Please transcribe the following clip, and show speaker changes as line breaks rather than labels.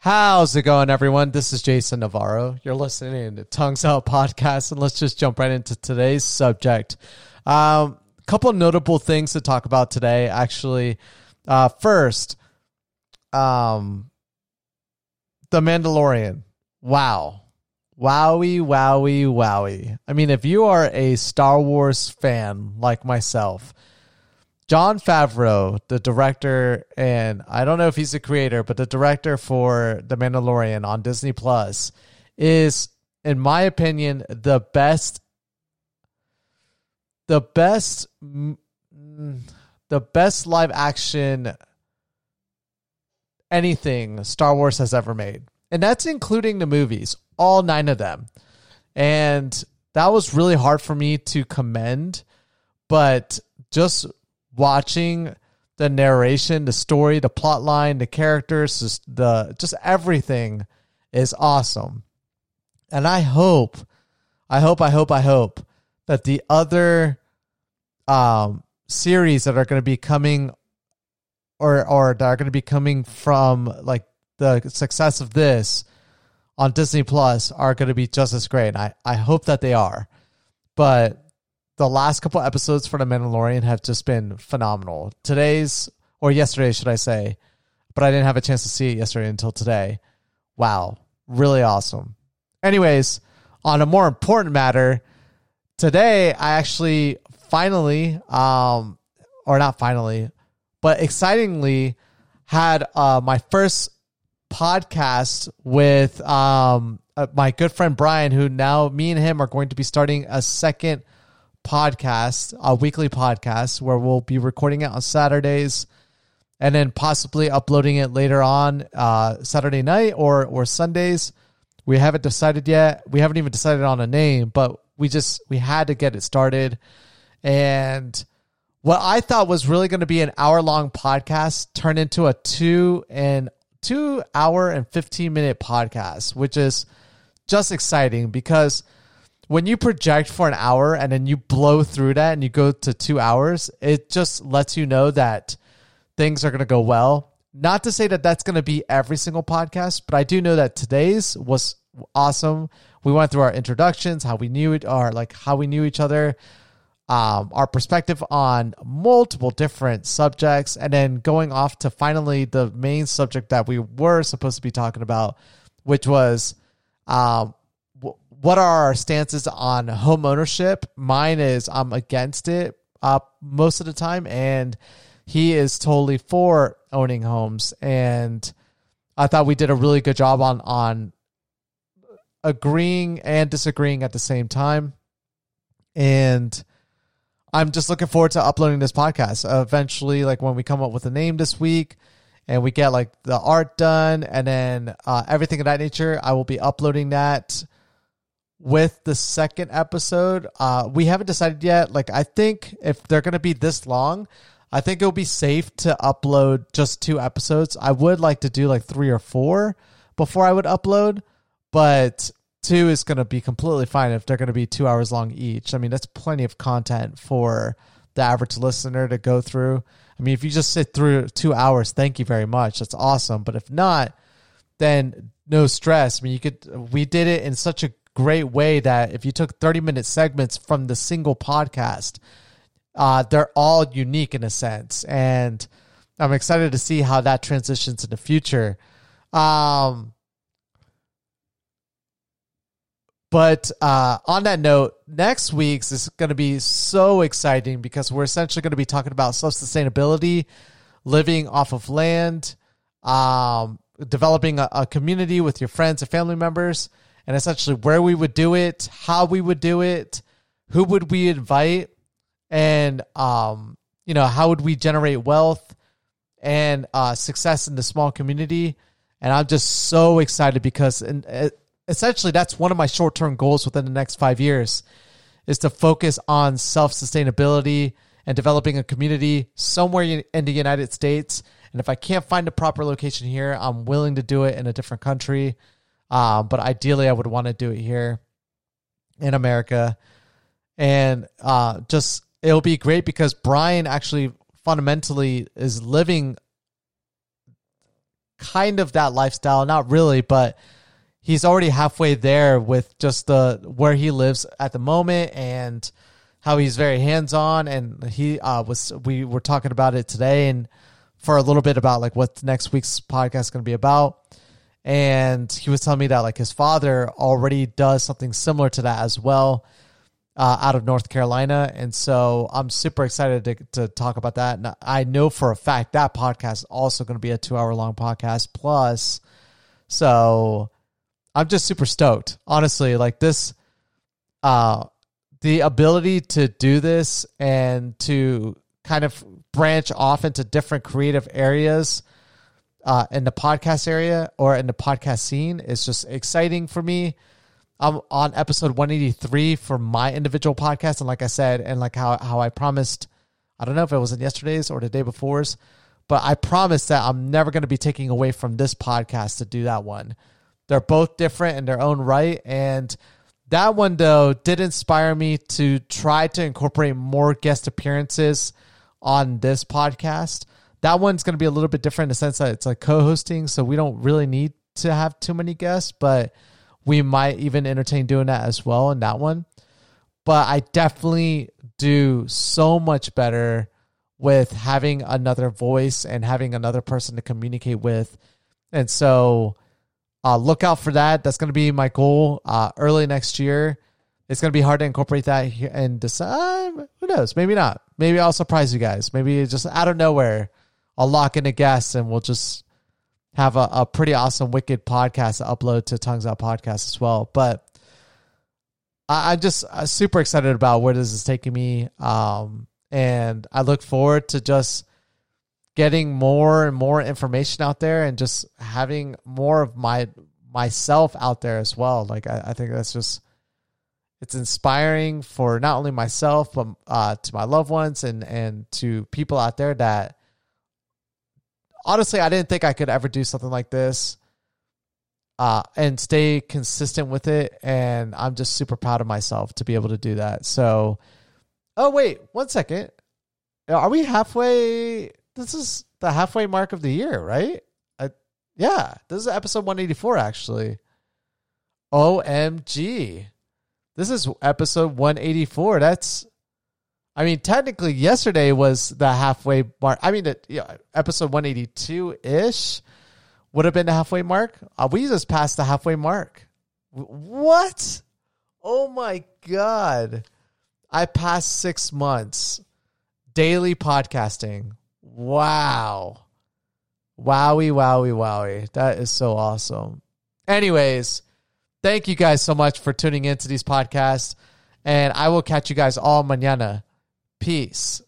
How's it going, everyone? This is Jason Navarro. You're listening to Tongues Out Podcast, and let's just jump right into today's subject. A um, couple notable things to talk about today, actually. Uh, first, um, The Mandalorian. Wow. Wowie, wowie, wowie. I mean, if you are a Star Wars fan like myself, Jon Favreau, the director, and I don't know if he's the creator, but the director for The Mandalorian on Disney Plus is, in my opinion, the best, the best, mm, the best live action anything Star Wars has ever made. And that's including the movies, all nine of them. And that was really hard for me to commend, but just watching the narration, the story, the plot line, the characters, just the just everything is awesome. And I hope, I hope, I hope, I hope that the other um series that are going to be coming or or that are going to be coming from like the success of this on Disney Plus are going to be just as great. I I hope that they are. But the last couple episodes for The Mandalorian have just been phenomenal. Today's or yesterday, should I say? But I didn't have a chance to see it yesterday until today. Wow, really awesome. Anyways, on a more important matter, today I actually finally, um, or not finally, but excitingly, had uh, my first podcast with um, uh, my good friend Brian, who now me and him are going to be starting a second podcast, a weekly podcast where we'll be recording it on Saturdays and then possibly uploading it later on uh, Saturday night or or Sundays. We haven't decided yet. We haven't even decided on a name, but we just we had to get it started. And what I thought was really going to be an hour long podcast turned into a two and two hour and 15 minute podcast, which is just exciting because when you project for an hour and then you blow through that and you go to two hours, it just lets you know that things are going to go well. Not to say that that's going to be every single podcast, but I do know that today's was awesome. We went through our introductions, how we knew it, or like how we knew each other, um, our perspective on multiple different subjects, and then going off to finally the main subject that we were supposed to be talking about, which was um, what are our stances on home ownership? Mine is I'm against it uh, most of the time, and he is totally for owning homes. And I thought we did a really good job on on agreeing and disagreeing at the same time. And I'm just looking forward to uploading this podcast. Eventually, like when we come up with a name this week and we get like the art done and then uh, everything of that nature, I will be uploading that with the second episode. Uh, we haven't decided yet. Like, I think if they're going to be this long, I think it'll be safe to upload just two episodes. I would like to do like three or four before I would upload, but two is going to be completely fine if they're going to be two hours long each. I mean, that's plenty of content for the average listener to go through. I mean, if you just sit through two hours, thank you very much. That's awesome. But if not, then no stress. I mean, you could, we did it in such a great way that if you took 30 minute segments from the single podcast, uh, they're all unique in a sense. And I'm excited to see how that transitions in the future. Um, but uh, on that note, next week's is going to be so exciting because we're essentially going to be talking about self sustainability, living off of land, um, developing a, a community with your friends and family members and essentially where we would do it, how we would do it, who would we invite, and um, you know, how would we generate wealth and uh, success in the small community. And I'm just so excited because and uh, essentially that's one of my short term goals within the next five years is to focus on self sustainability and developing a community somewhere in the United States. And if I can't find a proper location here, I'm willing to do it in a different country. Um, but ideally, I would want to do it here in America. And uh, just it'll be great because Brian actually fundamentally is living kind of that lifestyle. Not really, but he's already halfway there with just the where he lives at the moment and how he's very hands on. And he uh, was we were talking about it today and for a little bit about like what next week's podcast is going to be about. And he was telling me that like his father already does something similar to that as well. Uh, out of North Carolina. And so I'm super excited to, to talk about that. And I know for a fact that podcast is also going to be a two hour long podcast plus. So I'm just super stoked. Honestly, like this, uh, the ability to do this and to kind of branch off into different creative areas uh, in the podcast area or in the podcast scene is just exciting for me. I'm on episode 183 for my individual podcast. And like I said, and like how, how I promised, I don't know if it was in yesterday's or the day before's, but I promised that I'm never going to be taking away from this podcast to do that one. They're both different in their own right. And that one, though, did inspire me to try to incorporate more guest appearances on this podcast. That one's going to be a little bit different in the sense that it's like co hosting. So we don't really need to have too many guests, but we might even entertain doing that as well in that one. But I definitely do so much better with having another voice and having another person to communicate with. And so uh, look out for that. That's going to be my goal uh, early next year. It's going to be hard to incorporate that and decide. Who knows? Maybe not. Maybe I'll surprise you guys. Maybe just out of nowhere, I'll lock in a guest and we'll just have a, a pretty awesome wicked podcast to upload to tongues out podcast as well. But I, i'm just uh, super excited about where this is taking me. Um, and i look forward to just getting more and more information out there and just having more of my myself out there as well. Like i, I think that's just it's inspiring for not only myself but uh, to my loved ones and and to people out there that honestly, I didn't think I could ever do something like this uh, and stay consistent with it. And I'm just super proud of myself to be able to do that. So, oh, wait, one second. Are we halfway? This is the halfway mark of the year, right? I, yeah, this is episode 184, actually. OMG. This is episode 184. That's I mean, technically, yesterday was the halfway mark. I mean, it, yeah, episode 182 ish would have been the halfway mark. Uh, we just passed the halfway mark. What? Oh my God. I passed six months daily podcasting. Wow. Wowie, wowie, wowie. That is so awesome. Anyways, thank you guys so much for tuning into these podcasts. And I will catch you guys all mañana. Peace.